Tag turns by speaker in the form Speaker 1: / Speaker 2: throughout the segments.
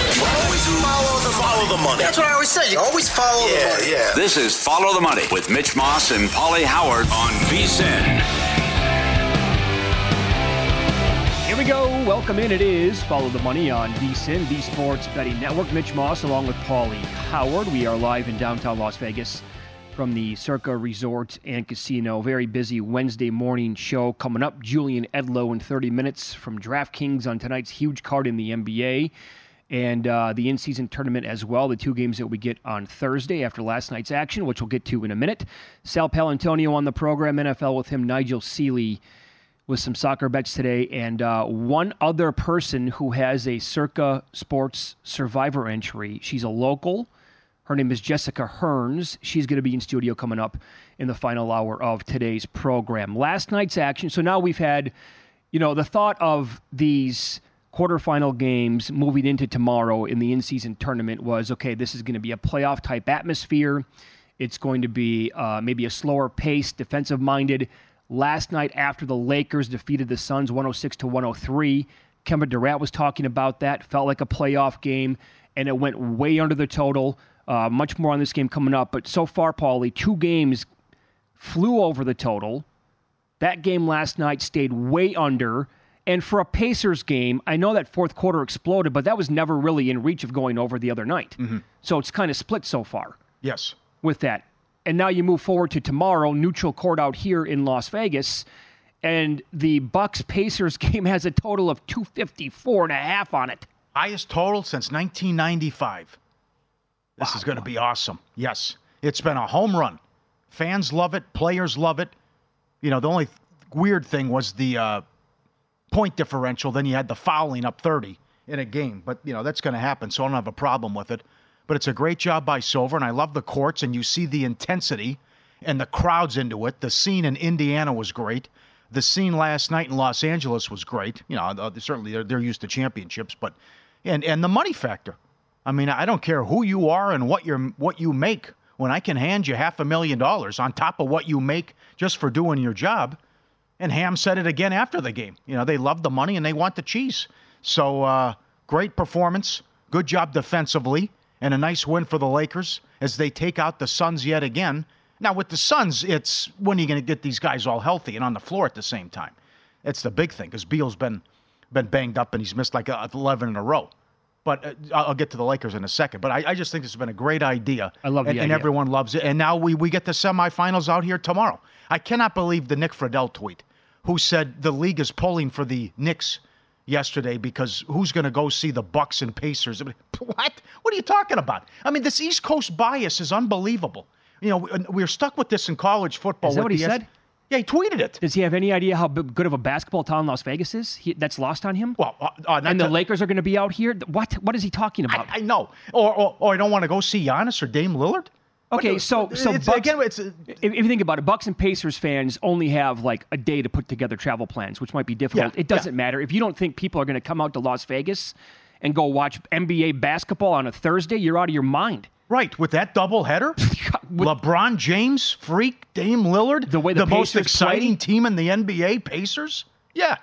Speaker 1: Always follow the, follow the money.
Speaker 2: That's what I always say. You always follow the money.
Speaker 1: yeah.
Speaker 3: This is Follow the Money with Mitch Moss and Pauly Howard on VSIN.
Speaker 4: Here we go. Welcome in. It is Follow the Money on VSIN, the Sports Betting Network. Mitch Moss along with Pauly Howard. We are live in downtown Las Vegas from the Circa Resort and Casino. Very busy Wednesday morning show coming up. Julian Edlow in 30 minutes from DraftKings on tonight's huge card in the NBA and uh, the in-season tournament as well. The two games that we get on Thursday after last night's action, which we'll get to in a minute. Sal Paolantonio on the program, NFL with him, Nigel Seeley with some soccer bets today, and uh, one other person who has a Circa Sports Survivor entry. She's a local. Her name is Jessica Hearns. She's going to be in studio coming up in the final hour of today's program. Last night's action. So now we've had, you know, the thought of these quarterfinal games moving into tomorrow in the in-season tournament was okay. This is going to be a playoff type atmosphere. It's going to be uh, maybe a slower pace, defensive minded. Last night, after the Lakers defeated the Suns 106 to 103, Kevin Durant was talking about that. Felt like a playoff game, and it went way under the total. Uh, much more on this game coming up. But so far, Pauly, two games flew over the total. That game last night stayed way under. And for a Pacers game, I know that fourth quarter exploded, but that was never really in reach of going over the other night. So it's kind of split so far
Speaker 5: Yes.
Speaker 4: with that. And now you move forward to tomorrow, neutral court out here in Las Vegas, and the Bucks Pacers game has a total of 254 and a half on it.
Speaker 5: Highest total since 1995. This is going to be awesome. Yes. It's been a home run. Fans love it. Players love it. You know, the only th- weird thing was the uh, point differential. Then you had the fouling up 30 in a game. But, you know, that's going to happen, so I don't have a problem with it. But it's a great job by Silver, and I love the courts, and you see the intensity and the crowds into it. The scene in Indiana was great. The scene last night in Los Angeles was great. You know, uh, certainly they're, they're used to championships, but and and the money factor. I mean, I don't care who you are and what you're what you make. When I can hand you half a million dollars on top of what you make just for doing your job, and Ham said it again after the game. You know, they love the money and they want the cheese. So uh, great performance, good job defensively, and a nice win for the Lakers as they take out the Suns yet again. Now with the Suns, it's when are you going to get these guys all healthy and on the floor at the same time? It's the big thing because Beal's been been banged up and he's missed like uh, 11 in a row. But uh, I'll get to the Lakers in a second. But I, I just think this has been a great idea.
Speaker 4: I love the
Speaker 5: and, and everyone loves it. And now we, we get the semifinals out here tomorrow. I cannot believe the Nick Friedell tweet, who said the league is pulling for the Knicks yesterday because who's going to go see the Bucks and Pacers? What? What are you talking about? I mean, this East Coast bias is unbelievable. You know, we- we're stuck with this in college football.
Speaker 4: Is that what he
Speaker 5: S-
Speaker 4: said?
Speaker 5: Yeah, he tweeted it.
Speaker 4: Does he have any idea how good of a basketball town Las Vegas is? He, that's lost on him.
Speaker 5: Well, uh, uh,
Speaker 4: and the
Speaker 5: to-
Speaker 4: Lakers are going to be out here. What? What is he talking about?
Speaker 5: I, I know. Or, or, or I don't want to go see Giannis or Dame Lillard.
Speaker 4: Okay, so so
Speaker 5: it's,
Speaker 4: Bucks,
Speaker 5: again, it's uh,
Speaker 4: if, if you think about it, Bucks and Pacers fans only have like a day to put together travel plans, which might be difficult.
Speaker 5: Yeah,
Speaker 4: it doesn't matter if you don't think people are going to come out to Las Vegas and go watch NBA basketball on a Thursday, you're out of your mind.
Speaker 5: Right, with that double header, LeBron James, freak, Dame Lillard,
Speaker 4: The way the
Speaker 5: most exciting
Speaker 4: play?
Speaker 5: team in the NBA, Pacers. Yeah,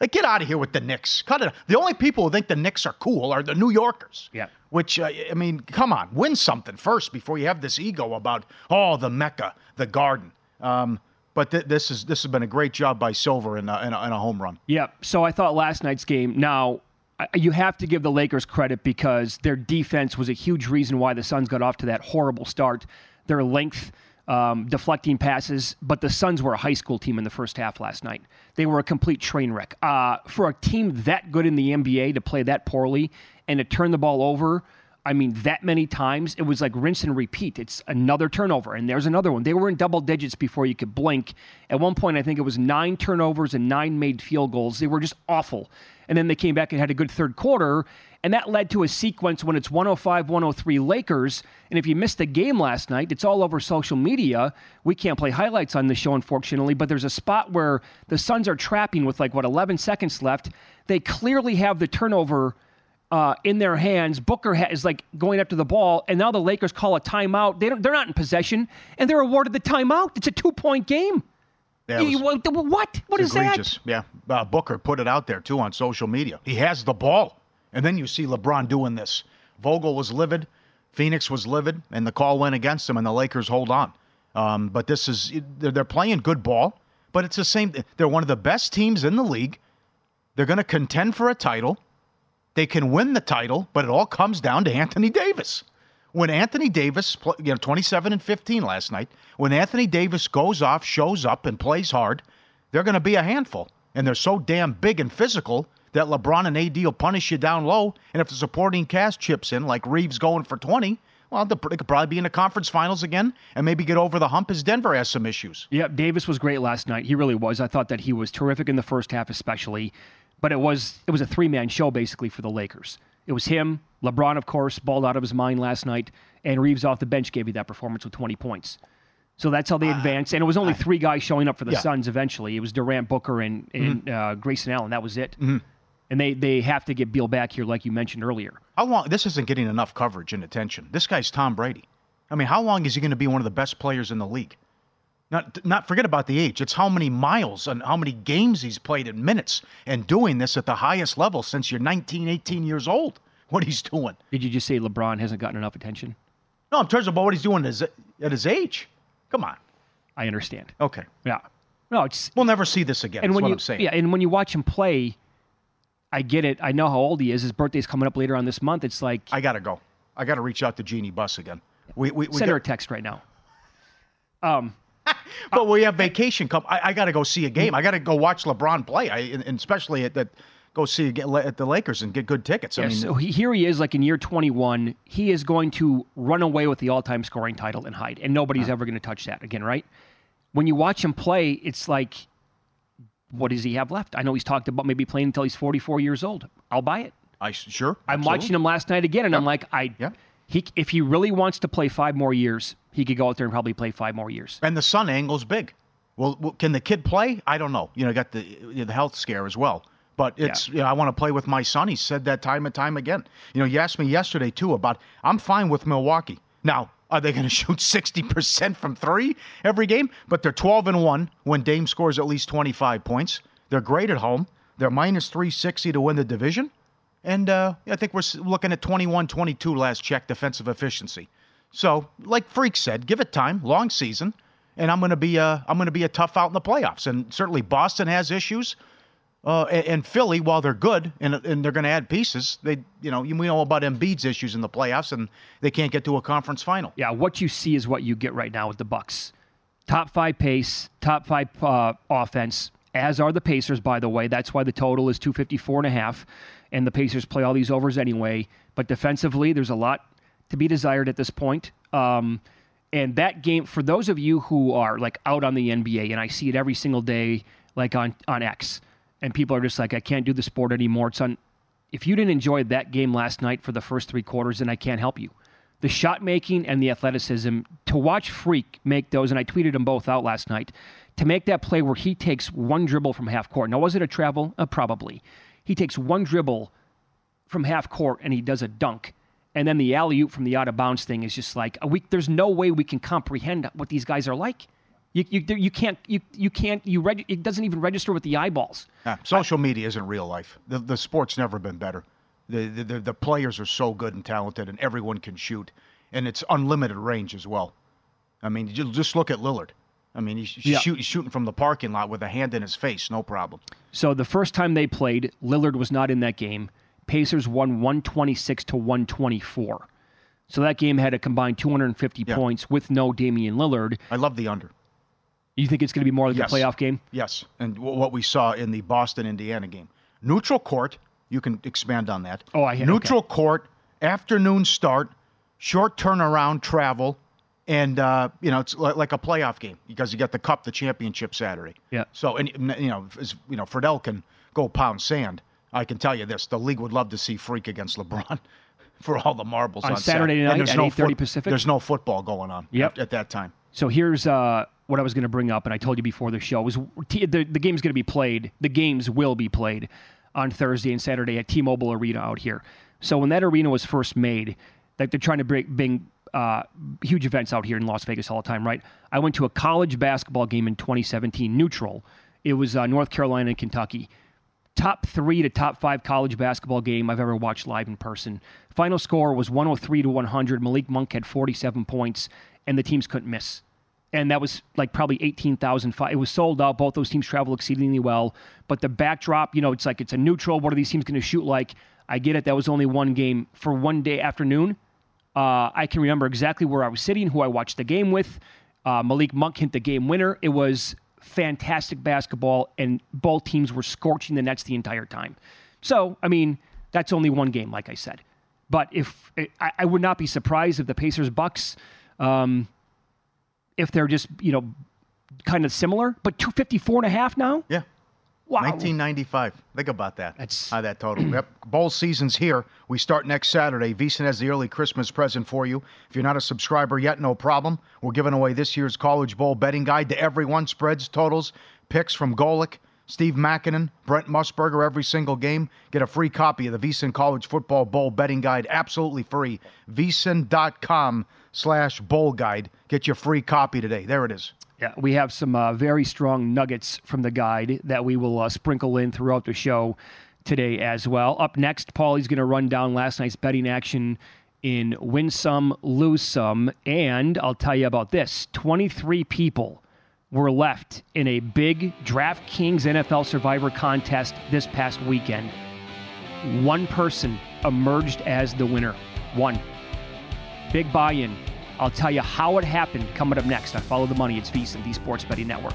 Speaker 5: like get out of here with the Knicks. Cut it. The only people who think the Knicks are cool are the New Yorkers.
Speaker 4: Yeah.
Speaker 5: Which uh, I mean, come on, win something first before you have this ego about oh the Mecca, the Garden. Um, but th- this is this has been a great job by Silver in a, in a, in a home run.
Speaker 4: Yeah. So I thought last night's game. Now you have to give the Lakers credit because their defense was a huge reason why the Suns got off to that horrible start. Their length, um, deflecting passes, but the Suns were a high school team in the first half last night. They were a complete train wreck. Uh, for a team that good in the NBA to play that poorly and to turn the ball over. I mean, that many times, it was like rinse and repeat. It's another turnover, and there's another one. They were in double digits before you could blink. At one point, I think it was nine turnovers and nine made field goals. They were just awful. And then they came back and had a good third quarter, and that led to a sequence when it's 105 103 Lakers. And if you missed the game last night, it's all over social media. We can't play highlights on the show, unfortunately, but there's a spot where the Suns are trapping with like, what, 11 seconds left. They clearly have the turnover uh, in their hands. Booker ha- is like going after the ball, and now the Lakers call a timeout. They don't, they're not in possession, and they're awarded the timeout. It's a two point game.
Speaker 5: Yeah,
Speaker 4: You-
Speaker 5: was-
Speaker 4: what? What, is
Speaker 5: egregious. Yeah, uh, Booker put it out there too on social media. He has the ball, and then you see LeBron doing this. Vogel was livid, Phoenix was livid, and the call went against them, and the Lakers hold on. Um, but this is they're, playing good ball, but it's the same. They're one of the best teams in the league. They're going to contend for a title. They can win the title, but it all comes down to Anthony Davis. When Anthony Davis, you know, 27 and 15 last night, when Anthony Davis goes off, shows up, and plays hard, they're going to be a handful. And they're so damn big and physical that LeBron and AD will punish you down low. And if the supporting cast chips in, like Reaves going for 20, well, they could probably be in the conference finals again and maybe get over the hump as Denver has some issues.
Speaker 4: Yeah, Davis was great last night. He really was. I thought that he was terrific in the first half, especially. But it was it was a three man show basically for the Lakers. It was him, LeBron, of course, balled out of his mind last night, and Reaves off the bench gave you that performance with 20 points. So that's how they advanced. And it was only three guys showing up for the
Speaker 5: Yeah.
Speaker 4: Suns eventually. It was Durant, Booker, and, and uh, Grayson Allen. That was it.
Speaker 5: Mm-hmm.
Speaker 4: And they, they have to get Beal back here, like you mentioned earlier.
Speaker 5: How long? This isn't getting enough coverage and attention. This guy's Tom Brady. I mean, how long is he going to be one of the best players in the league? Not, not forget about the age. It's how many miles and how many games he's played in minutes and doing this at the highest level since you're 19, 18 years old. What he's doing.
Speaker 4: Did you just say LeBron hasn't gotten enough attention?
Speaker 5: No, in terms of what he's doing at his, at his age. Come on.
Speaker 4: I understand.
Speaker 5: Okay.
Speaker 4: Yeah. No, it's
Speaker 5: We'll never see this again.
Speaker 4: and
Speaker 5: That's
Speaker 4: when
Speaker 5: what
Speaker 4: you
Speaker 5: I'm saying.
Speaker 4: yeah, and when you watch him play, I get it. I know how old he is. His birthday's coming up later on this month. It's like
Speaker 5: I got to go. I got to reach out to Jeanie Buss again. We, we, we
Speaker 4: send her a text right now. Um,
Speaker 5: But we have vacation come. I, I got to go see a game. I got to go watch LeBron play. I, and especially at that, go see at the Lakers and get good tickets. I
Speaker 4: yeah,
Speaker 5: mean,
Speaker 4: so he, here he is, like in year 21. He is going to run away with the all-time scoring title and hide, and nobody's
Speaker 5: Uh-huh.
Speaker 4: ever going to touch that again, right? When you watch him play, it's like, what does he have left? I know he's talked about maybe playing until he's 44 years old. I'll buy it.
Speaker 5: I sure.
Speaker 4: I'm
Speaker 5: absolutely.
Speaker 4: watching him last night again, and I'm like, I,
Speaker 5: Yeah.
Speaker 4: he, if he really wants to play five more years, he could go out there and probably play five more years.
Speaker 5: And the sun angle's big. Well, can the kid play? I don't know. You know, got the the health scare as well. But it's you know, I want to play with my son. He said that time and time again. You know, you asked me yesterday too about I'm fine with Milwaukee. Now, are they going to shoot 60% from 3 every game? But they're 12 and 1 when Dame scores at least 25 points. They're great at home. They're minus 360 to win the division. And uh, I think we're looking at 21 22 last check defensive efficiency. So, like Freak said, give it time, long season, and I'm going to be a I'm going to be a tough out in the playoffs. And certainly Boston has issues, uh, and, and Philly, while they're good and and they're going to add pieces, they you know we know about Embiid's issues in the playoffs, and they can't get to a conference final.
Speaker 4: Yeah, what you see is what you get right now with the Bucks. Top five pace, top five uh, offense, as are the Pacers, by the way. That's why the total is 254 and a half, and the Pacers play all these overs anyway. But defensively, there's a lot to be desired at this point. Um, and that game, for those of you who are like out on the NBA, and I see it every single day, like on on X, and people are just like, I can't do the sport anymore. It's on. If you didn't enjoy that game last night for the first three quarters, then I can't help you the shot making and the athleticism to watch Freak make those, and I tweeted them both out last night, to make that play where he takes one dribble from half court. Now, was it a travel? Uh, probably. He takes one dribble from half court and he does a dunk. And then the alley oop from the out of bounds thing is just like a week. There's no way we can comprehend what these guys are like. You, you, you can't you, you can't you reg- it doesn't even register with the eyeballs.
Speaker 5: Yeah, social media isn't real life. The, the sport's never been better. The, the, the, players are so good and talented, and everyone can shoot. And it's unlimited range as well. I mean, just look at Lillard. I mean, he's,
Speaker 4: Yeah.
Speaker 5: shoot, he's shooting from the parking lot with a hand in his face, no problem.
Speaker 4: So the first time they played, Lillard was not in that game. Pacers won 126 to 124. So that game had a combined 250
Speaker 5: Yeah.
Speaker 4: points with no Damian Lillard.
Speaker 5: I love the under.
Speaker 4: You think it's going to be more like
Speaker 5: Yes.
Speaker 4: a playoff game?
Speaker 5: Yes, and w- what we saw in the Boston Indiana game, neutral court. You can expand on that.
Speaker 4: Oh, I- okay.
Speaker 5: neutral court, afternoon start, short turnaround travel, and uh, you know it's li- like a playoff game because you got the cup, the championship Saturday.
Speaker 4: Yeah.
Speaker 5: So and you know, as, you know, Friedell can go pound sand. I can tell you this: the league would love to see Freak against LeBron for all the marbles
Speaker 4: On
Speaker 5: on,
Speaker 4: Saturday
Speaker 5: Sat-
Speaker 4: night
Speaker 5: and there's
Speaker 4: at
Speaker 5: no
Speaker 4: 8:30 Pacific?
Speaker 5: There's no football going on.
Speaker 4: Yep.
Speaker 5: At, at that time.
Speaker 4: So here's uh, what I was going to bring up, and I told you before the show was the the game's going to be played. The games will be played on Thursday and Saturday at T-Mobile Arena out here. So when that arena was first made, like they're trying to bring, bring uh, huge events out here in Las Vegas all the time, right? I went to a college basketball game in 2017, neutral. It was uh, North Carolina and Kentucky top three to top five college basketball game I've ever watched live in person. Final score was 103 to 100. Malik Monk had 47 points, and the teams couldn't miss. And that was like probably 18,000. It was sold out. Both those teams traveled exceedingly well. But the backdrop, you know, it's like it's a neutral. What are these teams going to shoot like? I get it. That was only one game for one day afternoon. Uh, I can remember exactly where I was sitting, who I watched the game with. Uh, Malik Monk hit the game winner. It was fantastic basketball, and both teams were scorching the nets the entire time. So, I mean, that's only one game, like I said. But if I, I would not be surprised if the Pacers Bucks, um, if they're just you know kind of similar, but 254 and a half now.
Speaker 5: Yeah.
Speaker 4: Wow.
Speaker 5: 1995. Think about that.
Speaker 4: That's-
Speaker 5: How that total. yep. Bowl season's here. We start next Saturday. VSiN has the early Christmas present for you. If you're not a subscriber yet, no problem. We're giving away this year's College Bowl betting guide to everyone. Spreads, totals, picks from Golick, Steve Makinen, Brent Musburger every single game. Get a free copy of the VSiN College Football Bowl betting guide, absolutely free. VSiN.com slash bowl guide. Get your free copy today. There it is.
Speaker 4: Yeah, we have some uh, very strong nuggets from the guide that we will uh, sprinkle in throughout the show today as well. Up next, Pauly's going to run down last night's betting action in Win Some, Lose Some. And I'll tell you about this 23 people were left in a big DraftKings NFL Survivor contest this past weekend. One person emerged as the winner. One. Big buy in. I'll tell you how it happened coming up next on Follow the Money. It's VSiN, the Sports Betting Network.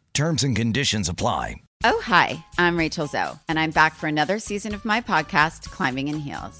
Speaker 6: Terms and conditions apply.
Speaker 2: Oh, hi, I'm Rachel Zoe, and I'm back for another season of my podcast, Climbing in Heels.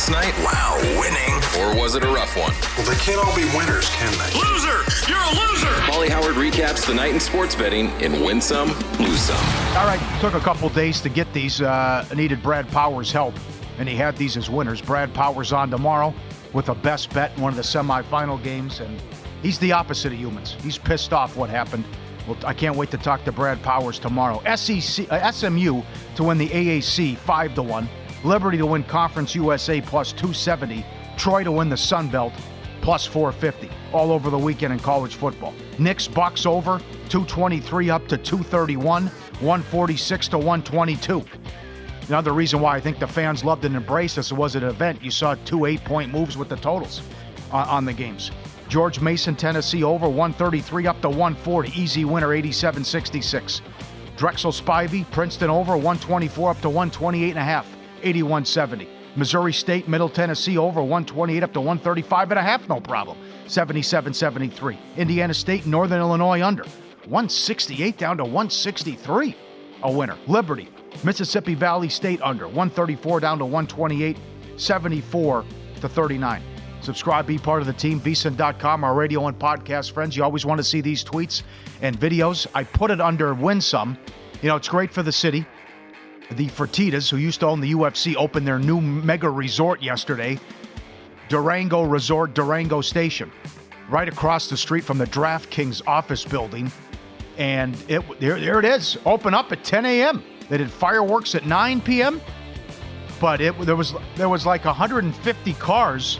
Speaker 7: Last night?
Speaker 1: Wow, winning.
Speaker 7: Or was it a rough one?
Speaker 1: Well, they can't all be winners, can they?
Speaker 7: Loser! You're a loser! Molly Howard recaps the night in sports betting in Win Some, Lose Some.
Speaker 5: All right, took a couple days to get these. Uh, needed Brad Powers' help, and he had these as winners. Brad Powers on tomorrow with a best bet in one of the semifinal games, and he's the opposite of humans. He's pissed off what happened. Well, I can't wait to talk to Brad Powers tomorrow. SEC, uh, SMU to win the AAC five to one. Liberty to win Conference USA plus 270. Troy to win the Sun Belt plus 450. All over the weekend in college football. Knicks Bucks over 223 up to 231, 146 to 122. Another reason why I think the fans loved and embraced this was an event. You saw two eight point moves with the totals on, on the games. George Mason, Tennessee over 133 up to 140. Easy winner 87 66. Drexel Spivey, Princeton over 124 up to 128 and a half. 81-70. Missouri State, Middle Tennessee over 128 up to 135 and a half, no problem. 77-73. Indiana State, Northern Illinois under 168 down to 163. A winner. Liberty, Mississippi Valley State under 134 down to 128, 74 to 39. Subscribe, be part of the team, vsin.com, our radio and podcast friends. You always want to see these tweets and videos. I put it under Win Some. You know, it's great for the city. The Fertitas, who used to own the UFC, opened their new mega resort yesterday, Durango Resort, Durango Station, right across the street from the DraftKings office building. And it there, there it is, open up at 10 a.m. They did fireworks at 9 p.m. But it there was there was like 150 cars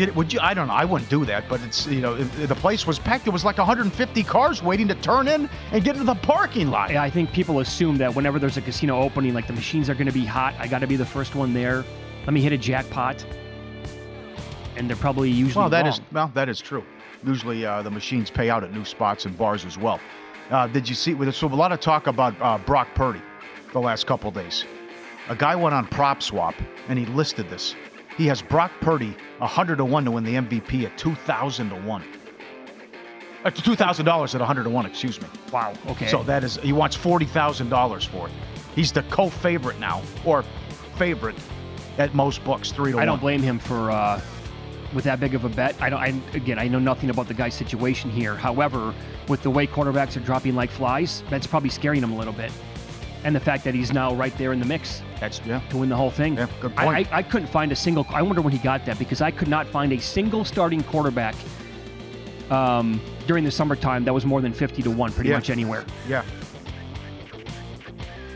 Speaker 5: it. Would you? I don't know. I wouldn't do that. But it's you know the place was packed. There was like 150 cars waiting to turn in and get into the parking lot.
Speaker 4: Yeah, I think people assume that whenever there's a casino opening, like the machines are going to be hot. I got to be the first one there. Let me hit a jackpot. And they're probably usually
Speaker 5: well. That
Speaker 4: wrong.
Speaker 5: is well. That is true. Usually uh, the machines pay out at new spots and bars as well. Uh, did you see? So a lot of talk about uh, Brock Purdy the last couple days. A guy went on Prop Swap and he listed this. He has Brock Purdy 100 to 1 to win the MVP at 2,000 to 1. Uh, $2,000 at 100 to 1, excuse me.
Speaker 4: Wow. Okay.
Speaker 5: So that is, he wants $40,000 for it. He's the co favorite now, or favorite at most books, 3 to 1.
Speaker 4: I don't blame him for uh, with that big of a bet. I don't. I, again, I know nothing about the guy's situation here. However, with the way quarterbacks are dropping like flies, that's probably scaring him a little bit. And the fact that he's now right there in the mix
Speaker 5: That's, yeah.
Speaker 4: to win the whole thing.
Speaker 5: Yeah, good
Speaker 4: I,
Speaker 5: point.
Speaker 4: I, I couldn't find a single. I wonder when he got that because I could not find a single starting quarterback um, during the summertime that was more than fifty to one, pretty
Speaker 5: Yeah.
Speaker 4: much anywhere.
Speaker 5: Yeah.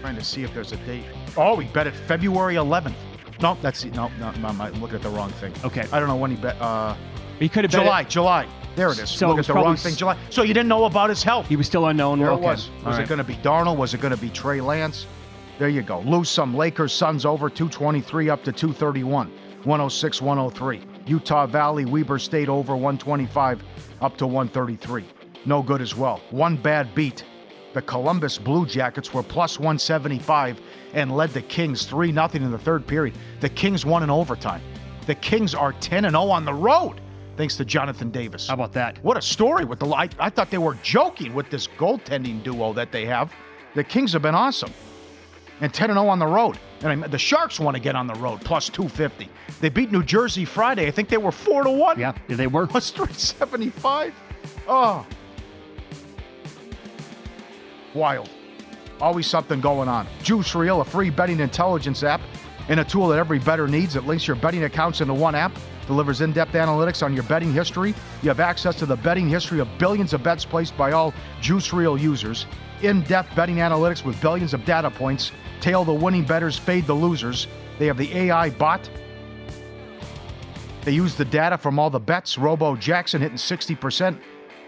Speaker 5: Trying to see if there's a date. Oh, he bet it February 11th. No, that's no, no, no, I'm looking at the wrong thing.
Speaker 4: Okay.
Speaker 5: I don't know when he bet. Uh,
Speaker 4: He could have
Speaker 5: July, July. There it is.
Speaker 4: So
Speaker 5: Look
Speaker 4: it
Speaker 5: at the wrong thing. July. So you didn't know about his health.
Speaker 4: He was still unknown.
Speaker 5: There
Speaker 4: okay.
Speaker 5: it was. Was it going to be Darnold? Was it going to be Trey Lance? There you go. Lose some. Lakers, Suns over 223 up to 231. 106, 103. Utah Valley, Weber State over 125 up to 133. No good as well. One bad beat. The Columbus Blue Jackets were plus 175 and led the Kings 3 0 in the third period. The Kings won in overtime. The Kings are 10 0 on the road thanks to Jonathan Davis.
Speaker 4: How about that?
Speaker 5: What a story with the I, I thought they were joking with this goaltending duo that they have. The Kings have been awesome. And 10 0 on the road. And I, the Sharks want to get on the road, plus 250. They beat New Jersey Friday. I think they were 4 to 1.
Speaker 4: Yeah, they were.
Speaker 5: Plus 375. Oh. Wild. Always something going on. Juice Reel, a free betting intelligence app and a tool that every bettor needs. It links your betting accounts into one app, delivers in depth analytics on your betting history. You have access to the betting history of billions of bets placed by all Juice Reel users. In depth betting analytics with billions of data points. Tail the winning bettors, fade the losers. They have the AI bot they use the data from all the bets. Robo Jackson hitting 60%,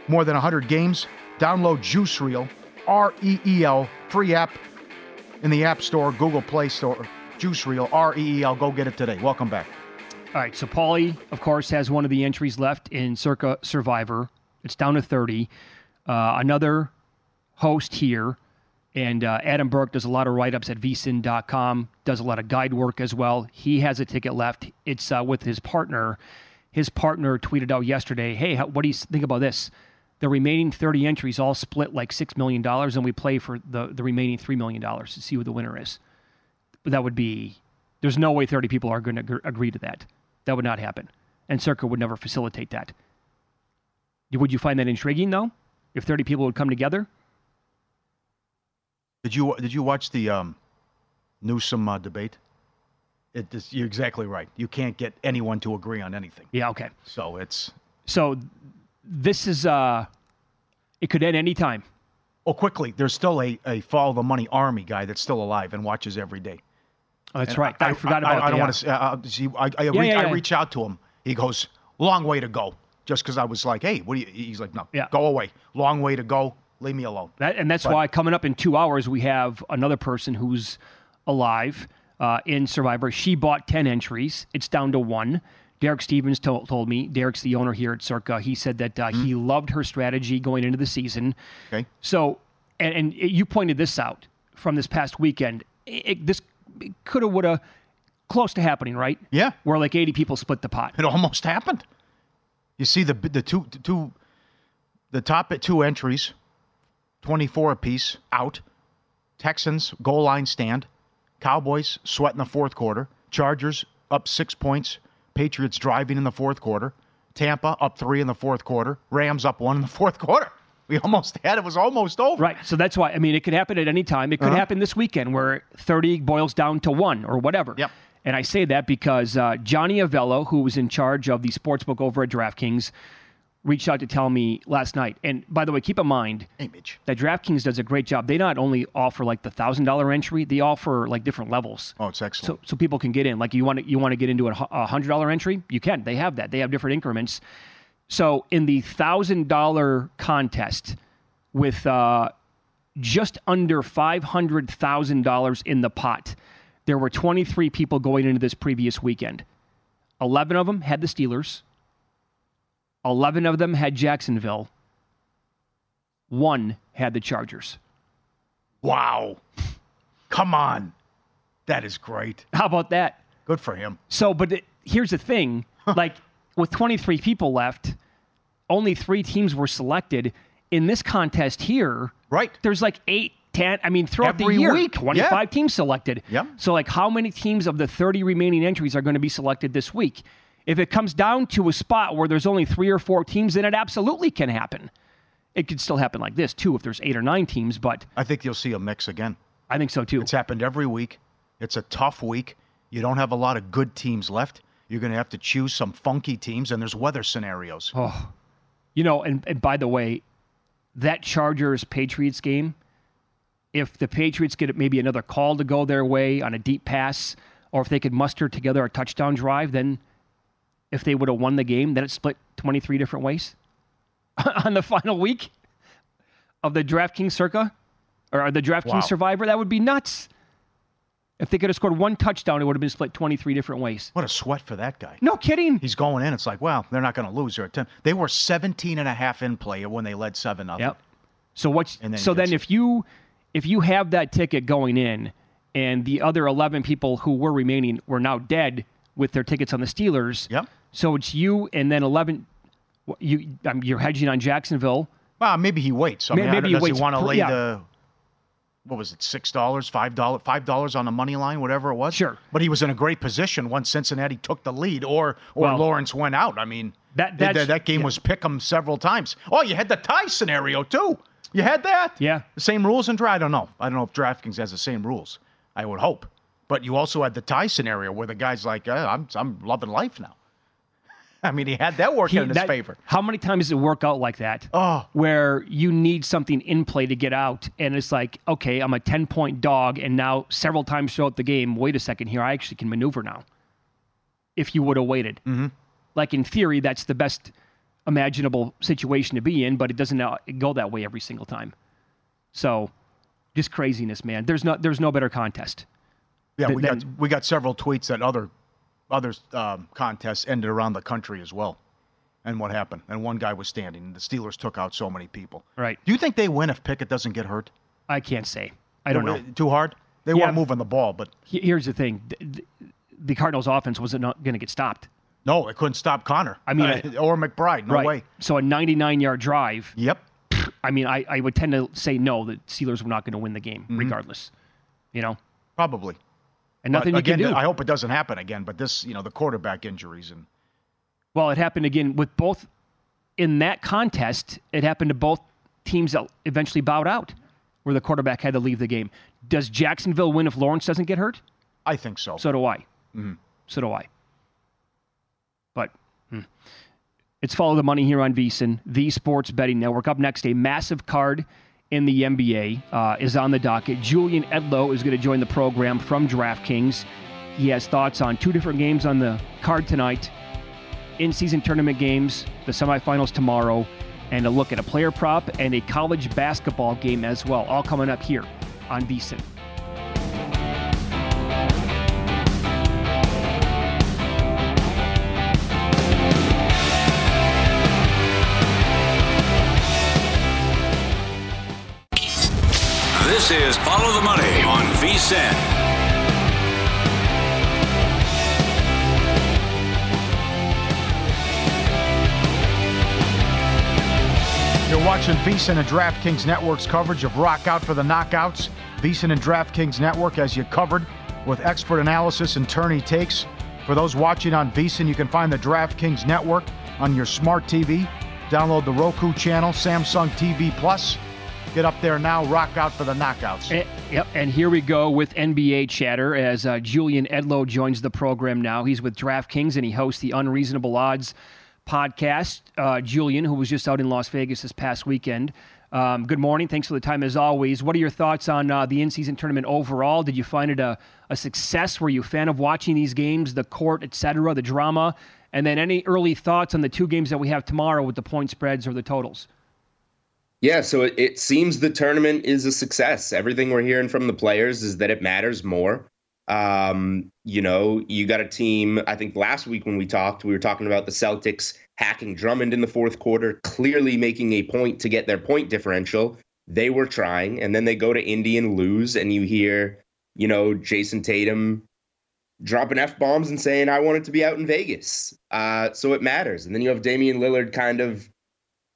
Speaker 5: more than 100 games. Download Juice Reel, R E E L, free app in the App Store, Google Play Store, Juice Reel, R E E L. Go get it today. Welcome back.
Speaker 4: All right, so Pauly, of course, has one of the entries left in Circa Survivor. It's down to 30. Uh, another host here, and uh, Adam Burke does a lot of write ups at vsin.com, does a lot of guide work as well. He has a ticket left. It's uh, with his partner. His partner tweeted out yesterday, hey, how, what do you think about this? The remaining 30 entries all split like $6 million, and we play for the, the remaining $3 million to see who the winner is. But that would be, there's no way 30 people are going to agree to that. That would not happen. And Circa would never facilitate that. Would you find that intriguing, though, if 30 people would come together?
Speaker 5: Did you did you watch the um, Newsom uh, debate? It is, you're exactly right. You can't get anyone to agree on anything.
Speaker 4: Yeah. Okay.
Speaker 5: So it's
Speaker 4: so this is uh, it could end any time.
Speaker 5: Oh, quickly! There's still a, a follow the money army guy that's still alive and watches every day.
Speaker 4: Oh, that's and right. I, I, forgot about.
Speaker 5: I, I don't want to uh, see. I, I, yeah, reach, yeah, yeah. I reach out to him. He goes, "Long way to go." Just because I was like, "Hey, what do you?" He's like, "No, yeah. go away. Long way to go. Leave me alone."
Speaker 4: That, and that's but, why coming up in two hours we have another person who's alive uh, in Survivor. She bought ten entries. It's down to one. Derek Stevens told, told me. Derek's the owner here at Circa. He said that uh, mm-hmm. he loved her strategy going into the season.
Speaker 5: Okay.
Speaker 4: So, and, and you pointed this out from this past weekend. It, this coulda, woulda, close to happening, right?
Speaker 5: Yeah.
Speaker 4: Where like 80 people split the pot.
Speaker 5: It almost happened. You see the the two the two the top at two entries, 24 apiece out. Texans goal line stand. Cowboys sweat in the fourth quarter. Chargers up six points. Patriots driving in the fourth quarter. Tampa up three in the fourth quarter. Rams up one in the fourth quarter. We almost had it was almost over.
Speaker 4: Right. So that's why I mean it could happen at any time. It could uh-huh. happen this weekend where 30 boils down to one or whatever.
Speaker 5: Yep.
Speaker 4: And I say that because uh, Johnny Avello, who was in charge of the sportsbook over at DraftKings, reached out to tell me last night. And by the way, keep in mind
Speaker 5: Image.
Speaker 4: that DraftKings does a great job. They not only offer like the thousand dollar entry, they offer like different levels.
Speaker 5: Oh, it's excellent.
Speaker 4: So, so people can get in. Like you want to you want to get into a hundred dollar entry, you can. They have that. They have different increments. So in the thousand dollar contest, with uh, just under five hundred thousand dollars in the pot there were 23 people going into this previous weekend. 11 of them had the Steelers. 11 of them had Jacksonville. One had the Chargers.
Speaker 5: Wow. Come on. That is great.
Speaker 4: How about that?
Speaker 5: Good for him.
Speaker 4: So, but it, here's the thing like, with 23 people left, only three teams were selected. In this contest here,
Speaker 5: right?
Speaker 4: There's like eight 10 i mean throughout
Speaker 5: Every
Speaker 4: the year
Speaker 5: week.
Speaker 4: 25
Speaker 5: yeah.
Speaker 4: teams selected
Speaker 5: yep.
Speaker 4: so like how many teams of the 30 remaining entries are going to be selected this week if it comes down to a spot where there's only three or four teams then it absolutely can happen it could still happen like this too if there's eight or nine teams but
Speaker 5: i think you'll see a mix again
Speaker 4: i think so too
Speaker 5: it's happened every week it's a tough week you don't have a lot of good teams left you're going to have to choose some funky teams and there's weather scenarios
Speaker 4: oh you know and, and by the way that chargers patriots game if the Patriots get maybe another call to go their way on a deep pass, or if they could muster together a touchdown drive, then if they would have won the game, then it split 23 different ways on the final week of the DraftKings circa or the DraftKings wow. Survivor. That would be nuts. If they could have scored one touchdown, it would have been split 23 different ways.
Speaker 5: What a sweat for that guy.
Speaker 4: No kidding.
Speaker 5: He's going in. It's like, well, they're not going to lose. They're at 10. They were 17 and a half in play when they led 7 0.
Speaker 4: Yep. So what's then so then if you if you have that ticket going in and the other 11 people who were remaining were now dead with their tickets on the Steelers.
Speaker 5: Yep.
Speaker 4: So it's you and then 11 you um, you're hedging on Jacksonville.
Speaker 5: Well, maybe he waits. I mean, maybe he does waits. he want to lay yeah. the what was it, six dollars, five dollars, five dollars on the money line, whatever it was.
Speaker 4: Sure.
Speaker 5: But he was in a great position once Cincinnati took the lead, or or well, Lawrence went out. I mean, that that, that game yeah. was pick 'em several times. Oh, you had the tie scenario too. You had that?
Speaker 4: Yeah.
Speaker 5: The same rules and draft? I don't know. I don't know if DraftKings has the same rules. I would hope. But you also had the tie scenario where the guy's like, I'm, I'm loving life now. I mean, he had that working he, in his that, favor.
Speaker 4: How many times does it work out like that?
Speaker 5: Oh.
Speaker 4: Where you need something in play to get out, and it's like, okay, I'm a 10 point dog, and now several times throughout the game, wait a second here, I actually can maneuver now. If you would have waited.
Speaker 5: Mm-hmm.
Speaker 4: Like in theory, that's the best imaginable situation to be in, but it doesn't go that way every single time. So, just craziness, man. There's no there's no better contest.
Speaker 5: Yeah, we got we got several tweets that other other um, contests ended around the country as well, and what happened. And one guy was standing, and the Steelers took out so many people.
Speaker 4: Right.
Speaker 5: Do you think they win if Pickett doesn't get hurt?
Speaker 4: I can't say. I don't know.
Speaker 5: Too hard. They
Speaker 4: Yeah.
Speaker 5: weren't moving the ball, but
Speaker 4: Here's the thing: Th- th- the Cardinals' offense was not going to get stopped.
Speaker 5: no, it couldn't stop Conner.
Speaker 4: I mean,
Speaker 5: Uh, or McBride. No
Speaker 4: right.
Speaker 5: way.
Speaker 4: So a 99 yard drive.
Speaker 5: Yep.
Speaker 4: I mean, I, I would tend to say no. The Steelers were not going to win the game,
Speaker 5: Mm-hmm.
Speaker 4: regardless. You know,
Speaker 5: Probably.
Speaker 4: And nothing
Speaker 5: but
Speaker 4: you
Speaker 5: again,
Speaker 4: can do.
Speaker 5: I hope it doesn't happen again. But this, you know, the quarterback injuries and
Speaker 4: Well, it happened again with both in that contest. It happened to both teams that eventually bowed out, where the quarterback had to leave the game. Does Jacksonville win if Lawrence doesn't get hurt?
Speaker 5: I think so.
Speaker 4: So do I.
Speaker 5: Mm-hmm.
Speaker 4: So do I. But hmm. it's follow the money here on VSiN, the Sports Betting Network. Up next, a massive card in the NBA uh, is on the docket. Julian Edlow is going to join the program from DraftKings. He has thoughts on two different games on the card tonight, in-season tournament games, the semifinals tomorrow, and a look at a player prop and a college basketball game as well. All coming up here on VSiN.
Speaker 3: This is Follow the Money on VSIN.
Speaker 5: You're watching VSiN and DraftKings Network's coverage of Rock Out for the Knockouts. VSiN and DraftKings Network as you covered with expert analysis and tourney takes. For those watching on VSiN, you can find the DraftKings Network on your smart TV. Download the Roku channel, Samsung TV Plus. Get up there now. Rock Out for the Knockouts.
Speaker 4: Eh, Yep, and here we go with NBA chatter as uh, Julian Edlow joins the program now. He's with DraftKings and he hosts the Unreasonable Odds podcast. Uh, Julian, who was just out in Las Vegas this past weekend. Um, good morning. Thanks for the time as always. What are your thoughts on uh, the in-season tournament overall? Did you find it a, a success? Were you a fan of watching these games, the court, etc., the drama? And then any early thoughts on the two games that we have tomorrow with the point spreads or the totals?
Speaker 8: Yeah, so it, it seems the tournament is a success. Everything we're hearing from the players is that it matters more. Um, you know, you got a team. I think last week when we talked, we were talking about the Celtics hacking Drummond in the fourth quarter, clearly making a point to get their point differential. They were trying, and then they go to Indy and lose, and you hear, you know, Jayson Tatum dropping f bombs and saying, "I want it to be out in Vegas." Uh, so it matters, and then you have Damian Lillard kind of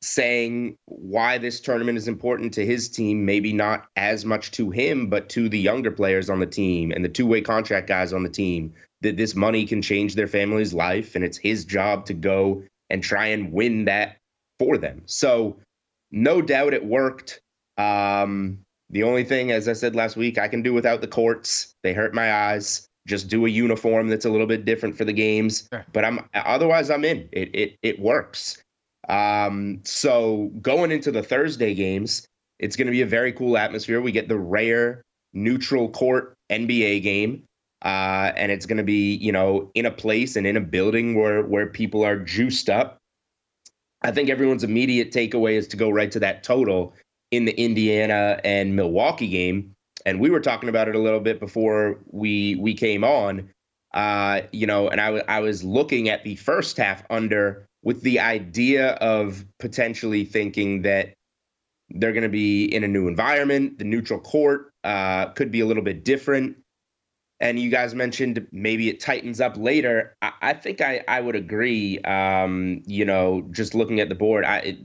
Speaker 8: saying why this tournament is important to his team, maybe not as much to him, but to the younger players on the team and the two way contract guys on the team, that this money can change their family's life. And it's his job to go and try and win that for them. So, no doubt it worked. Um, the only thing, as I said last week, I can do without the courts. They hurt my eyes. Just do a uniform that's a little bit different for the games. But I'm otherwise I'm in. It it it works. Um, so going into the Thursday games, it's going to be a very cool atmosphere. We get the rare neutral court NBA game. Uh, and it's going to be, you know, in a place and in a building where where people are juiced up. I think everyone's immediate takeaway is to go right to that total in the Indiana and Milwaukee game. And we were talking about it a little bit before we we came on. Uh, you know, and I, w- I was looking at the first half under with the idea of potentially thinking that they're going to be in a new environment. The neutral court uh, could be a little bit different. And you guys mentioned maybe it tightens up later. I, I think I, I would agree. Um, you know, just looking at the board, I, it,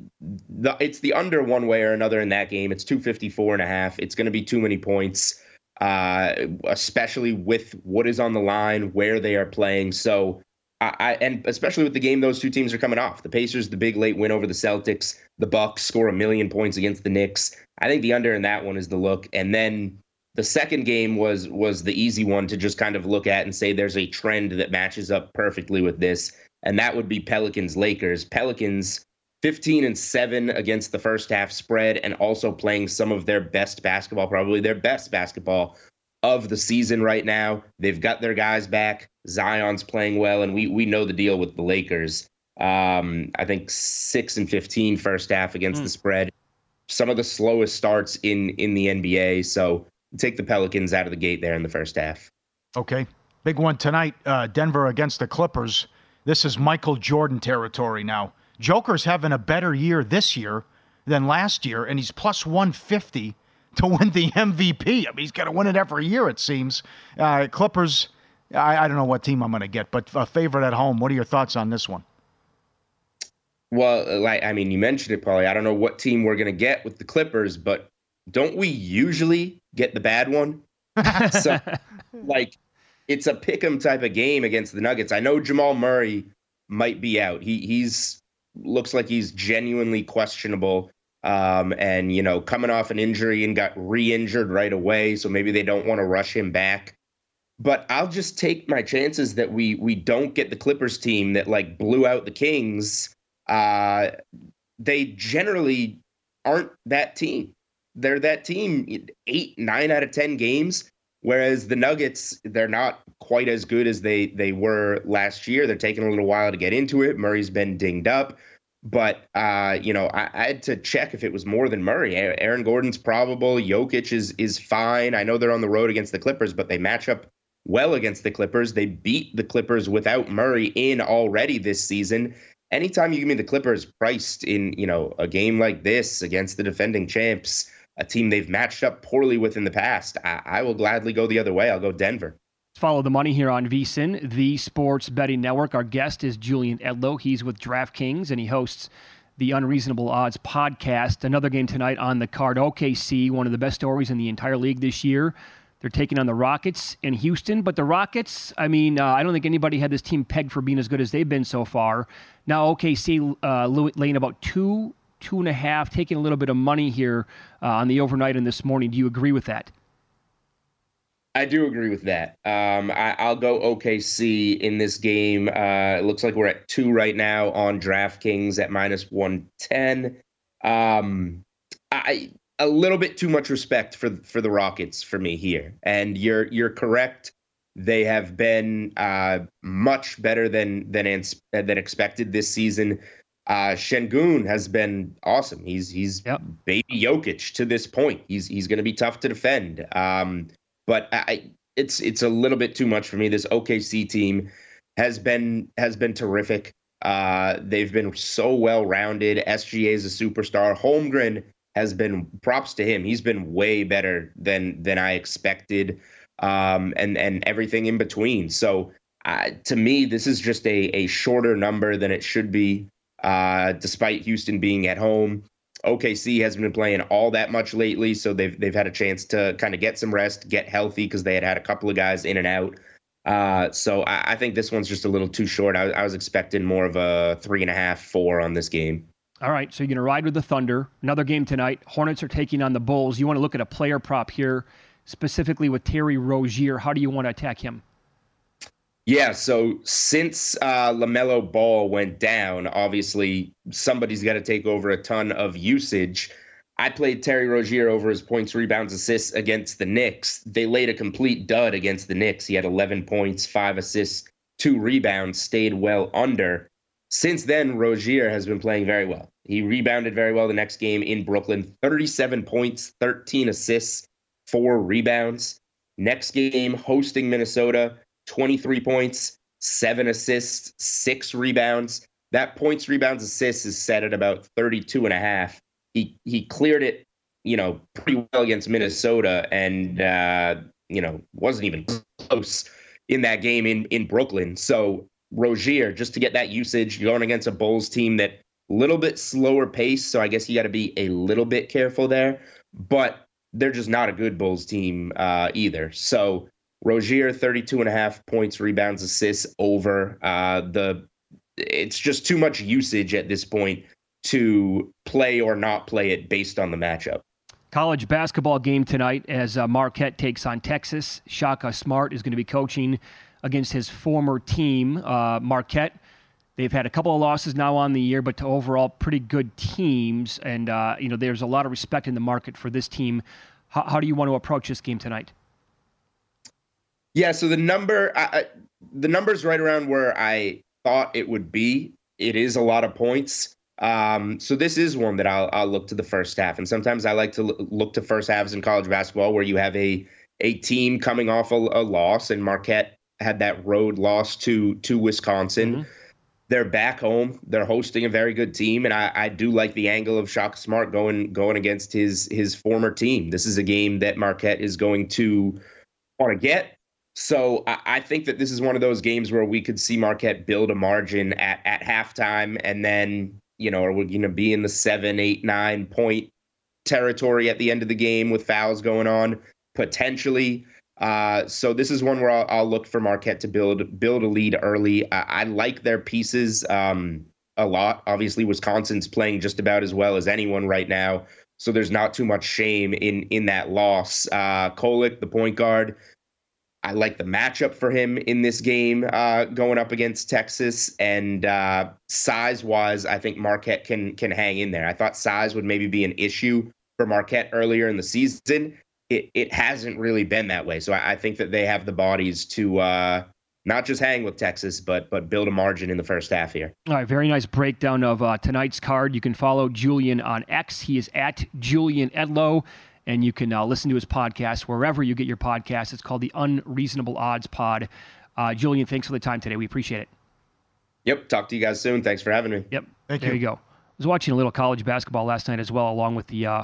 Speaker 8: the, it's the under one way or another in that game. It's 254 and a half. It's going to be too many points, uh, especially with what is on the line, where they are playing. So, I, and especially with the game those two teams are coming off. The Pacers, the big late win over the Celtics. The Bucks score a million points against the Knicks. I think the under in that one is the look. And then the second game was was the easy one to just kind of look at and say there's a trend that matches up perfectly with this, and that would be Pelicans Lakers. Pelicans 15 and 7 against the first half spread and also playing some of their best basketball, probably their best basketball of the season right now. They've got their guys back. Zion's playing well, and we we know the deal with the Lakers. Um, I think six and 15 first half against the spread. Some of the slowest starts in in the NBA. So take the Pelicans out of the gate there in the first half.
Speaker 5: Okay. Big one tonight, uh, Denver against the Clippers. This is Michael Jordan territory now. Joker's having a better year this year than last year, and he's plus 150 to win the MVP. I mean, he's got to win it every year, it seems. Uh, Clippers, I, I, don't know what team I'm going to get, but a favorite at home. What are your thoughts on this one?
Speaker 8: Well, like I mean, you mentioned it, Pauly. I don't know what team we're going to get with the Clippers, but don't we usually get the bad one? so, like, it's a pick 'em type of game against the Nuggets. I know Jamal Murray might be out. He he's looks like he's genuinely questionable. Um, and you know, coming off an injury and got re-injured right away, so maybe they don't want to rush him back. But I'll just take my chances that we we don't get the Clippers team that like blew out the Kings. Uh, they generally aren't that team. They're that team eight, nine out of ten games. Whereas the Nuggets, they're not quite as good as they they were last year. They're taking a little while to get into it. Murray's been dinged up. But uh, you know, I, I, had to check if it was more than Murray. Aaron Gordon's probable. Jokic is is fine. I know they're on the road against the Clippers, but they match up well against the Clippers. They beat the Clippers without Murray in already this season. Anytime you give me the Clippers priced in, you know, a game like this against the defending champs, a team they've matched up poorly with in the past, I, I will gladly go the other way. I'll go Denver.
Speaker 4: Follow the money here on VSIN, the sports betting network. Our guest is Julian Edlow. He's with DraftKings and he hosts the Unreasonable Odds podcast. Another game tonight on the card. OKC, one of the best stories in the entire league this year. They're taking on the Rockets in Houston, but the Rockets, I mean, uh, I don't think anybody had this team pegged for being as good as they've been so far. Now, OKC uh, laying about two, two and a half, taking a little bit of money here uh, on the overnight and this morning. Do you agree with that?
Speaker 8: I do agree with that. Um, I, will go OKC in this game. Uh, it looks like we're at two right now on DraftKings at minus one ten. Um, I a little bit too much respect for for the Rockets for me here, and you're you're correct. They have been uh, much better than than than expected this season. Uh, Sengun has been awesome. He's he's yep. baby Jokic to this point. He's he's going to be tough to defend. Um, but I, it's it's a little bit too much for me. This OKC team has been has been terrific. Uh, they've been so well rounded. SGA is a superstar. Holmgren has been props to him. He's been way better than than I expected, um, and and everything in between. So uh, to me, this is just a a shorter number than it should be, uh, despite Houston being at home. OKC hasn't been playing all that much lately, so they've they've had a chance to kind of get some rest, get healthy because they had had a couple of guys in and out. Uh, so I, I, think this one's just a little too short. I, I, was expecting more of a three and a half, four on this game.
Speaker 4: All right, so you're gonna ride with the Thunder. Another game tonight. Hornets are taking on the Bulls. You want to look at a player prop here, specifically with Terry Rozier. How do you want to attack him?
Speaker 8: Yeah, so since uh, LaMelo Ball went down, obviously somebody's got to take over a ton of usage. I played Terry Rozier over his points, rebounds, assists against the Knicks. They laid a complete dud against the Knicks. He had 11 points, five assists, two rebounds, stayed well under. Since then, Rozier has been playing very well. He rebounded very well the next game in Brooklyn 37 points, 13 assists, four rebounds. Next game, hosting Minnesota, 23 points, seven assists, six rebounds. That points, rebounds, assists is set at about 32 and a half. He he cleared it, you know, pretty well against Minnesota and uh, you know, wasn't even close in that game in in Brooklyn. So Rozier, just to get that usage, going against a Bulls team that little bit slower pace, so I guess you got to be a little bit careful there. But they're just not a good Bulls team uh, either. So Rozier, 32 and a half points, rebounds, assists over. Uh, the it's just too much usage at this point to play or not play it based on the matchup.
Speaker 4: College basketball game tonight as uh, Marquette takes on Texas. Shaka Smart is going to be coaching against his former team, uh, Marquette. They've had a couple of losses now on the year, but to overall pretty good teams. And, uh, you know, there's a lot of respect in the market for this team. How, how do you want to approach this game tonight?
Speaker 8: Yeah, so the number, I, the number's right around where I thought it would be. It is a lot of points. Um, so this is one that I'll, I'll look to the first half, and sometimes I like to look to first halves in college basketball where you have a a team coming off a, a loss, and Marquette had that road loss to to Wisconsin. Mm-hmm. They're back home. They're hosting a very good team, and I, I do like the angle of Shaka Smart going going against his his former team. This is a game that Marquette is going to want to get. So I, think that this is one of those games where we could see Marquette build a margin at at halftime, and then you know, are we going to be in the seven, eight, nine point territory at the end of the game with fouls going on? Potentially. Uh, so this is one where I'll, I'll, look for Marquette to build build a lead early. I, I like their pieces um, a lot. Obviously, Wisconsin's playing just about as well as anyone right now, so there's not too much shame in in that loss. Uh, Kolek, the point guard, I like the matchup for him in this game uh, going up against Texas, and uh, size wise, I think Marquette can can hang in there. I thought size would maybe be an issue for Marquette earlier in the season it, it hasn't really been that way. So I, I think that they have the bodies to uh, not just hang with Texas, but but build a margin in the first half here.
Speaker 4: All right, very nice breakdown of uh, tonight's card. You can follow Julian on X. He is at Julian Edlow, and you can uh, listen to his podcast wherever you get your podcast. It's called the Unreasonable Odds Pod. Uh, Julian, thanks for the time today. We appreciate it.
Speaker 8: Yep. Talk to you guys soon. Thanks for having me.
Speaker 4: Yep. Thank you. there you. you go. I was watching a little college basketball last night as well, along with the uh,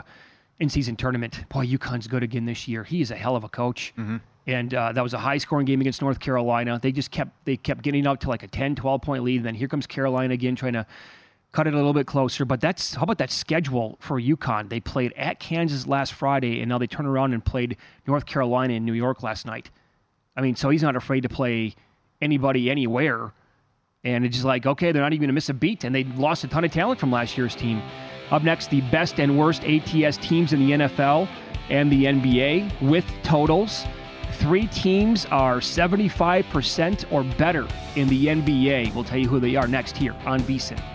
Speaker 4: in-season tournament. Boy, UConn's good again this year. He is a hell of a coach. Mm-hmm. And uh, that was a high-scoring game against North Carolina. They just kept they kept getting up to like a 10, 12 point lead. And then here comes Carolina again, trying to cut it a little bit closer. But that's how about that schedule for UConn? They played at Kansas last Friday, and now they turn around and played North Carolina in New York last night. I mean, so he's not afraid to play anybody anywhere. And it's just like, okay, they're not even going to miss a beat. And they lost a ton of talent from last year's team. Up next, the best and worst ATS teams in the NFL and the NBA with totals. Three teams are 75% or better in the NBA. We'll tell you who they are next here on VSIN.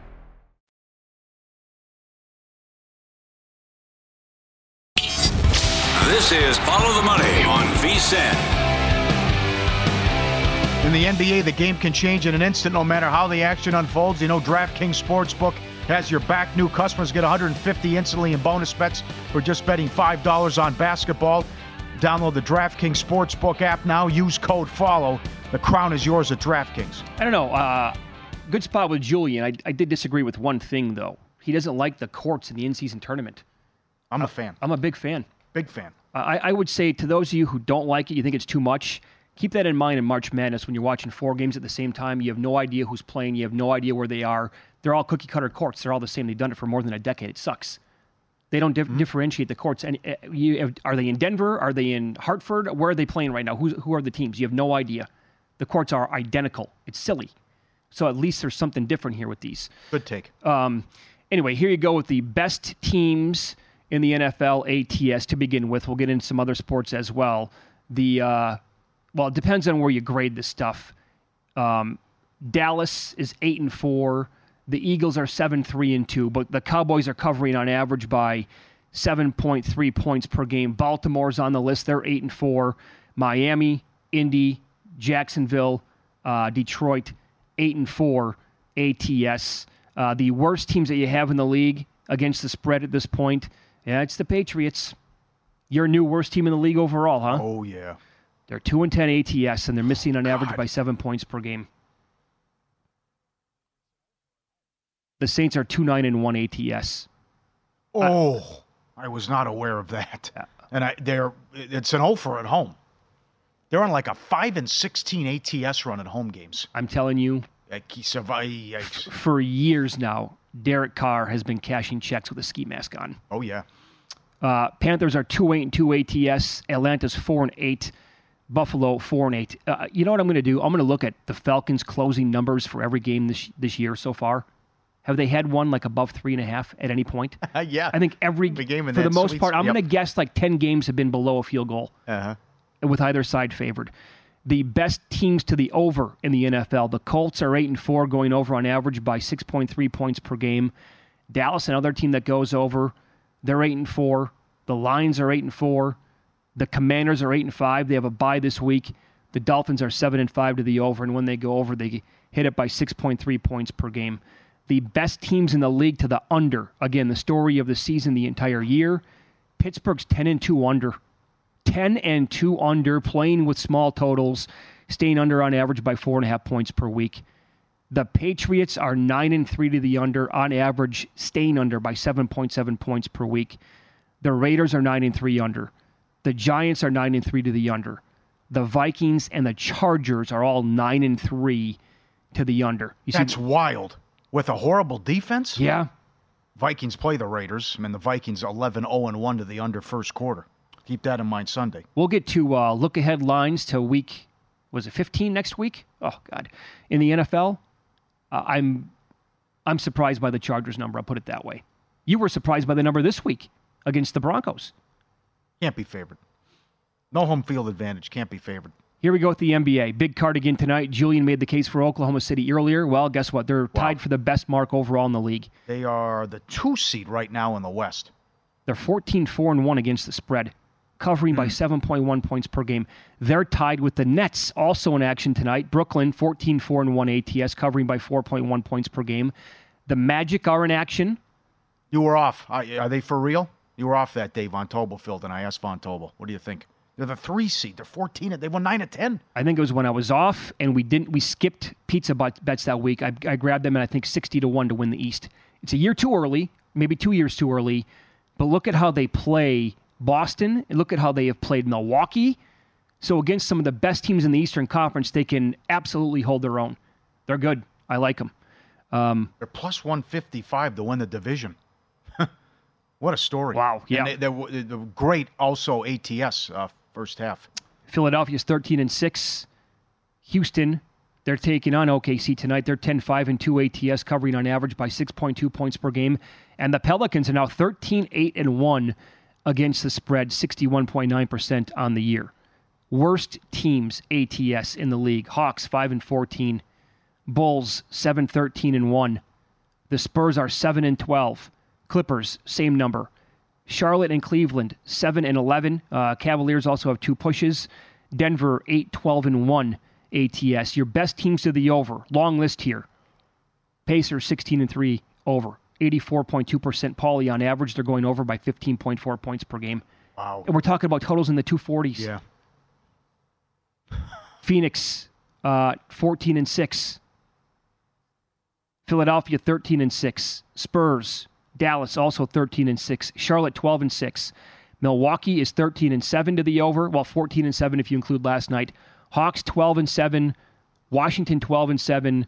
Speaker 3: This is Follow the Money on VSIN.
Speaker 5: In the NBA, the game can change in an instant no matter how the action unfolds. You know, DraftKings Sportsbook has your back. New customers get 150 instantly in bonus bets for just betting $5 on basketball. Download the DraftKings Sportsbook app now. Use code FOLLOW. The crown is yours at DraftKings.
Speaker 4: I don't know. Uh, good spot with Julian. I, I did disagree with one thing, though. He doesn't like the courts in the in season tournament.
Speaker 5: I'm a fan.
Speaker 4: I'm a big fan.
Speaker 5: Big fan.
Speaker 4: I, I would say to those of you who don't like it, you think it's too much, Keep that in mind in March Madness when you're watching four games at the same time. You have no idea who's playing. You have no idea where they are. They're all cookie cutter courts. They're all the same. They've done it for more than a decade. It sucks. They don't dif- differentiate the courts. And uh, you have, are they in Denver? Are they in Hartford? Where are they playing right now? Who's, who are the teams? You have no idea. The courts are identical. It's silly. So at least there's something different here with these.
Speaker 5: Good take.
Speaker 4: Um, anyway, here you go with the best teams in the NFL ATS to begin with. We'll get into some other sports as well. The uh, well, it depends on where you grade this stuff. Um, Dallas is eight and four. The Eagles are seven three and two, but the Cowboys are covering on average by seven point three points per game. Baltimore's on the list; they're eight and four. Miami, Indy, Jacksonville, uh, Detroit, eight and four. ATS. Uh, the worst teams that you have in the league against the spread at this point, yeah, it's the Patriots. Your new worst team in the league overall, huh?
Speaker 5: Oh yeah.
Speaker 4: They're two and ten ATS, and they're missing on average by seven points per game. The Saints are two nine and one ATS.
Speaker 5: Uh, oh, I was not aware of that. And I, they're it's an offer at home. They're on like a five and sixteen ATS run at home games.
Speaker 4: I'm telling you, for years now, Derek Carr has been cashing checks with a ski mask on.
Speaker 5: Oh yeah.
Speaker 4: Uh, Panthers are two eight and two ATS. Atlanta's four and eight. Buffalo four and eight. Uh, you know what I'm going to do? I'm going to look at the Falcons' closing numbers for every game this this year so far. Have they had one like above three and a half at any point?
Speaker 5: yeah.
Speaker 4: I think every
Speaker 5: game in
Speaker 4: for the most
Speaker 5: sweet-
Speaker 4: part. I'm
Speaker 5: yep.
Speaker 4: going to guess like ten games have been below a field goal
Speaker 5: Uh-huh.
Speaker 4: with either side favored. The best teams to the over in the NFL. The Colts are eight and four, going over on average by six point three points per game. Dallas, another team that goes over, they're eight and four. The Lions are eight and four. The Commanders are eight and five. They have a bye this week. The Dolphins are seven and five to the over, and when they go over, they hit it by six point three points per game. The best teams in the league to the under. Again, the story of the season, the entire year. Pittsburgh's ten and two under. 10 and 2 under, playing with small totals, staying under on average by four and a half points per week. The Patriots are 9 and 3 to the under, on average, staying under by 7.7 points per week. The Raiders are 9 and 3 under. The Giants are 9 and 3 to the under. The Vikings and the Chargers are all 9 and 3 to the under. You
Speaker 5: That's wild. With a horrible defense?
Speaker 4: Yeah.
Speaker 5: Vikings play the Raiders. I mean, the Vikings 11 0 1 to the under first quarter. Keep that in mind Sunday.
Speaker 4: We'll get to uh, look ahead lines to week, was it 15 next week? Oh, God. In the NFL, uh, I'm, I'm surprised by the Chargers number. I'll put it that way. You were surprised by the number this week against the Broncos.
Speaker 5: Can't be favored. No home field advantage. Can't be favored.
Speaker 4: Here we go with the NBA. Big card again tonight. Julian made the case for Oklahoma City earlier. Well, guess what? They're tied for the best mark overall in the league.
Speaker 5: They are the two seed right now in the West.
Speaker 4: They're 14 4 and 1 against the spread, covering by hmm. 7.1 points per game. They're tied with the Nets, also in action tonight. Brooklyn 14 4 and 1 ATS, covering by 4.1 points per game. The Magic are in action.
Speaker 5: You were off. Are they for real? You were off that day, Von Tobelfield, and I asked Von Tobel, what do you think? They're the three seed. They're 14. They won 9 of 10.
Speaker 4: I think it was when I was off and we didn't we skipped pizza bets that week. I, I grabbed them at I think 60 to 1 to win the East. It's a year too early, maybe 2 years too early, but look at how they play Boston look at how they have played Milwaukee. So against some of the best teams in the Eastern Conference, they can absolutely hold their own. They're good. I like them. Um,
Speaker 5: They're plus 155 to win the division. what a story.
Speaker 4: Wow, yeah.
Speaker 5: And they, they're, they're great also ATS uh, first half.
Speaker 4: Philadelphia's 13 and 6. Houston, they're taking on OKC tonight. They're 10 5 and 2 ATS, covering on average by 6.2 points per game. And the Pelicans are now 13 8 and 1 against the spread, 61.9% on the year. Worst teams ATS in the league. Hawks 5 and 14. Bulls 7 13 and 1. The Spurs are 7 and 12. Clippers, same number. Charlotte and Cleveland, 7 and 11. Uh, Cavaliers also have two pushes. Denver, 8 12 and 1 ATS. Your best teams to the over. Long list here. Pacers, 16 and 3 over. 84.2% Pauly on average. They're going over by 15.4 points per game.
Speaker 5: Wow.
Speaker 4: And we're talking about totals in the 240s.
Speaker 5: Yeah.
Speaker 4: Phoenix, uh, 14 and 6. Philadelphia, 13 and 6. Spurs, Dallas, also 13 and 6. Charlotte, 12 and 6. Milwaukee is 13 and 7 to the over, well, 14 and 7 if you include last night. Hawks 12 and 7, Washington 12 and 7,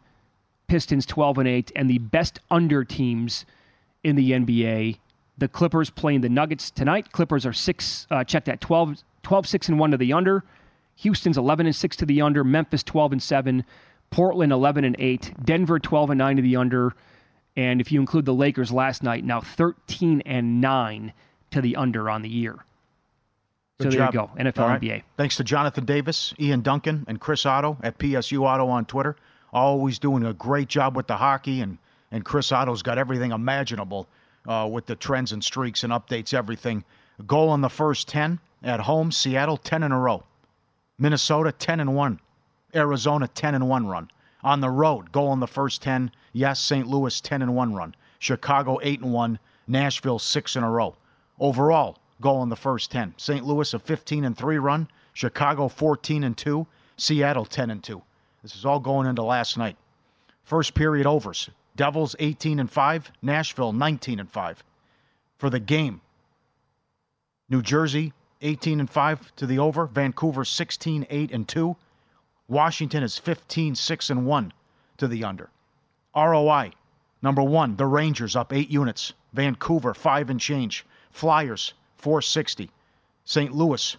Speaker 4: Pistons 12 and 8, and the best under teams in the NBA. The Clippers playing the Nuggets tonight. Clippers are six, uh, check that 12, 12 6 and 1 to the under. Houston's 11 and 6 to the under. Memphis 12 and 7. Portland 11 and 8. Denver 12 and 9 to the under. And if you include the Lakers last night, now 13 and 9 to the under on the year.
Speaker 5: Good
Speaker 4: so there
Speaker 5: job.
Speaker 4: you go, NFL
Speaker 5: right.
Speaker 4: NBA.
Speaker 5: Thanks to Jonathan Davis, Ian Duncan, and Chris Otto at PSU Auto on Twitter. Always doing a great job with the hockey, and, and Chris Otto's got everything imaginable uh, with the trends and streaks and updates, everything. Goal in the first 10 at home, Seattle, 10 in a row. Minnesota, 10 and 1. Arizona, 10 and 1 run. On the road, goal in the first 10. Yes, St. Louis, 10 and 1 run. Chicago, 8 and 1. Nashville, 6 in a row. Overall, goal in the first 10. St. Louis, a 15 and 3 run. Chicago, 14 and 2. Seattle, 10 and 2. This is all going into last night. First period overs. Devils 18 and 5, Nashville 19 and 5. For the game, New Jersey 18 and 5 to the over, Vancouver 16 8 and 2. Washington is 15 6 and 1 to the under. ROI number 1, the Rangers up 8 units, Vancouver 5 and change, Flyers 460. St. Louis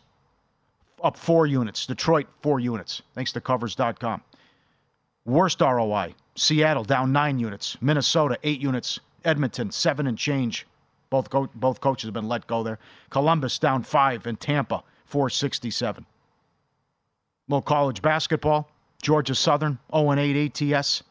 Speaker 5: up 4 units, Detroit 4 units. Thanks to covers.com. Worst ROI. Seattle down nine units. Minnesota eight units. Edmonton seven and change. Both both coaches have been let go there. Columbus down five, and Tampa 467. Little college basketball. Georgia Southern 0 and 8 ATS.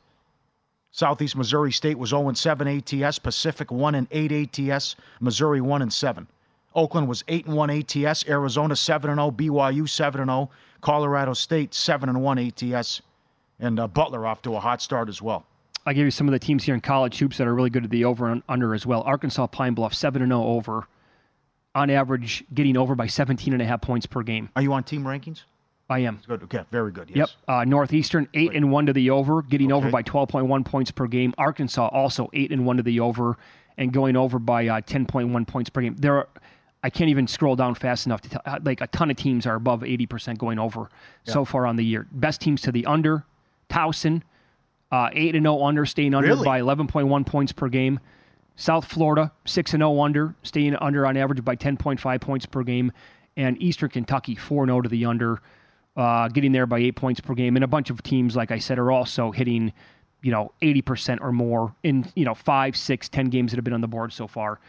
Speaker 5: Southeast Missouri State was 0 and 7 ATS. Pacific 1 and 8 ATS. Missouri 1 and 7. Oakland was 8 and 1 ATS. Arizona 7 and 0. BYU 7 and 0. Colorado State 7 and 1 ATS and uh, Butler off to a hot start as well.
Speaker 4: I give you some of the teams here in college hoops that are really good at the over and under as well. Arkansas Pine Bluff, 7 and 0 over. On average, getting over by 17 and a half points per game.
Speaker 5: Are you on team rankings?
Speaker 4: I am.
Speaker 5: Good. Okay. Very good. Yes.
Speaker 4: Yep. Uh, Northeastern, 8 and 1 to the over, getting over by 12.1 points per game. Arkansas also 8 and 1 to the over and going over by uh, 10.1 points per game. There are. I can't even scroll down fast enough to tell. uh, Like a ton of teams are above 80% going over so far on the year. Best teams to the under, Towson, uh, 8 and 0 under, staying under
Speaker 5: Really?
Speaker 4: by 11.1 points per game. South Florida, 6 and 0 under, staying under on average by 10.5 points per game. And Eastern Kentucky, 4 0 to the under, uh, getting there by 8 points per game. And a bunch of teams, like I said, are also hitting, you know, 80% or more in, you know, five, six, ten games that have been on the board so far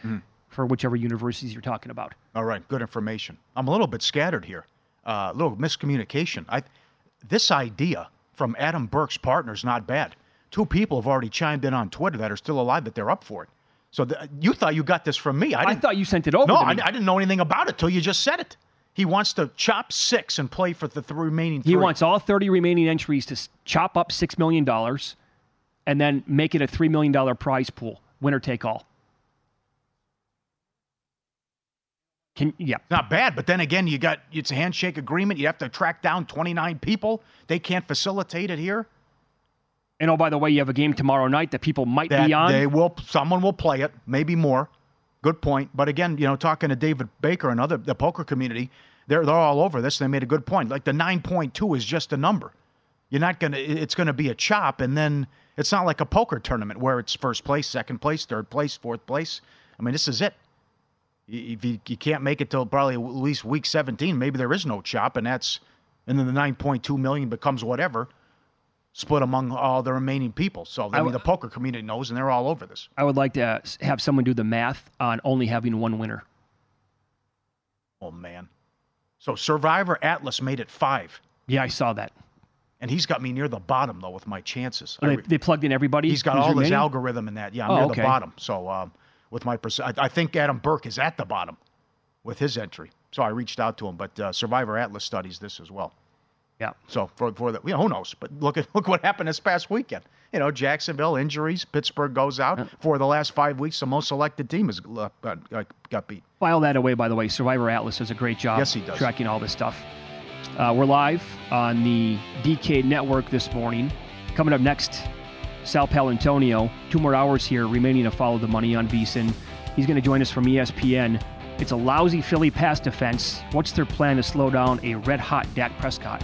Speaker 4: for whichever universities you're talking about.
Speaker 5: All right. Good information. I'm a little bit scattered here. A little miscommunication. I, this idea from Adam Burke's partners, not bad. Two people have already chimed in on Twitter that are still alive that they're up for it. So th- you thought you got this from me. I,
Speaker 4: I thought you sent it over
Speaker 5: No, I. I didn't know anything about it till you just said it. He wants to chop six and play for the th- remaining three.
Speaker 4: He wants all 30 remaining entries to chop up $6 million and then make it a $3 million prize pool, winner take all. Can yeah.
Speaker 5: Not bad, but then again, you got it's a handshake agreement. You have to track down 29 people. They can't facilitate it here.
Speaker 4: And oh, by the way, you have a game tomorrow night that people might
Speaker 5: That
Speaker 4: be on.
Speaker 5: they will. Someone will play it, maybe more. Good point. But again, you know, talking to David Baker and other the poker community, they're they're all over this. They made a good point. Like the 9.2 is just a number. You're not gonna. It's gonna be a chop, and then it's not like a poker tournament where it's first place, second place, third place, fourth place. I mean, this is it. If you, you can't make it till probably at least week 17, maybe there is no chop, and that's and then the 9.2 million becomes whatever, split among all the remaining people. So I mean, the poker community knows, and they're all over this.
Speaker 4: I would like to have someone do the math on only having one winner.
Speaker 5: Oh man. So Survivor Atlas made it five,
Speaker 4: Yeah, I saw that.
Speaker 5: and he's got me near the bottom though with my chances.
Speaker 4: They,
Speaker 5: re-
Speaker 4: they plugged in everybody.
Speaker 5: he's got all his algorithm in that. Yeah, I'm
Speaker 4: Oh,
Speaker 5: near
Speaker 4: okay.
Speaker 5: the bottom. So um, with my percent, I, think Adam Burke is at the bottom with his entry. So I reached out to him, but uh, Survivor Atlas studies this as well.
Speaker 4: Yeah.
Speaker 5: So for for the, know, who knows? But look at look what happened this past weekend. You know, Jacksonville injuries. Pittsburgh goes out for the last five weeks. The most selected team has uh, got, got beat.
Speaker 4: File that away, by the way. Survivor Atlas does a great job
Speaker 5: Yes, he does.
Speaker 4: tracking all this stuff. Uh, we're live on the DK network this morning. Coming up next, Sal Paolantonio. Two more hours here remaining to follow the money on VSIN. He's going to join us from ESPN. It's a lousy Philly pass defense. What's their plan to slow down a red hot Dak Prescott?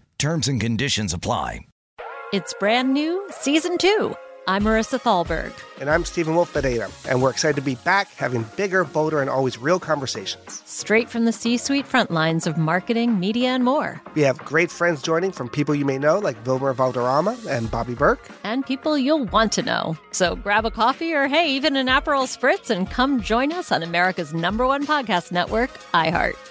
Speaker 6: Terms and conditions apply.
Speaker 9: It's brand new, season two. I'm Marisa Thalberg.
Speaker 10: And I'm Stephen Wolf Bedata, and we're excited to be back having bigger, bolder, and always real conversations.
Speaker 9: Straight from the C suite front lines of marketing, media, and more.
Speaker 10: We have great friends joining from people you may know, like Wilmer Valderrama and Bobby Berk.
Speaker 9: And people you'll want to know. So grab a coffee or, hey, even an Aperol Spritz and come join us on America's number one podcast network, iHeart.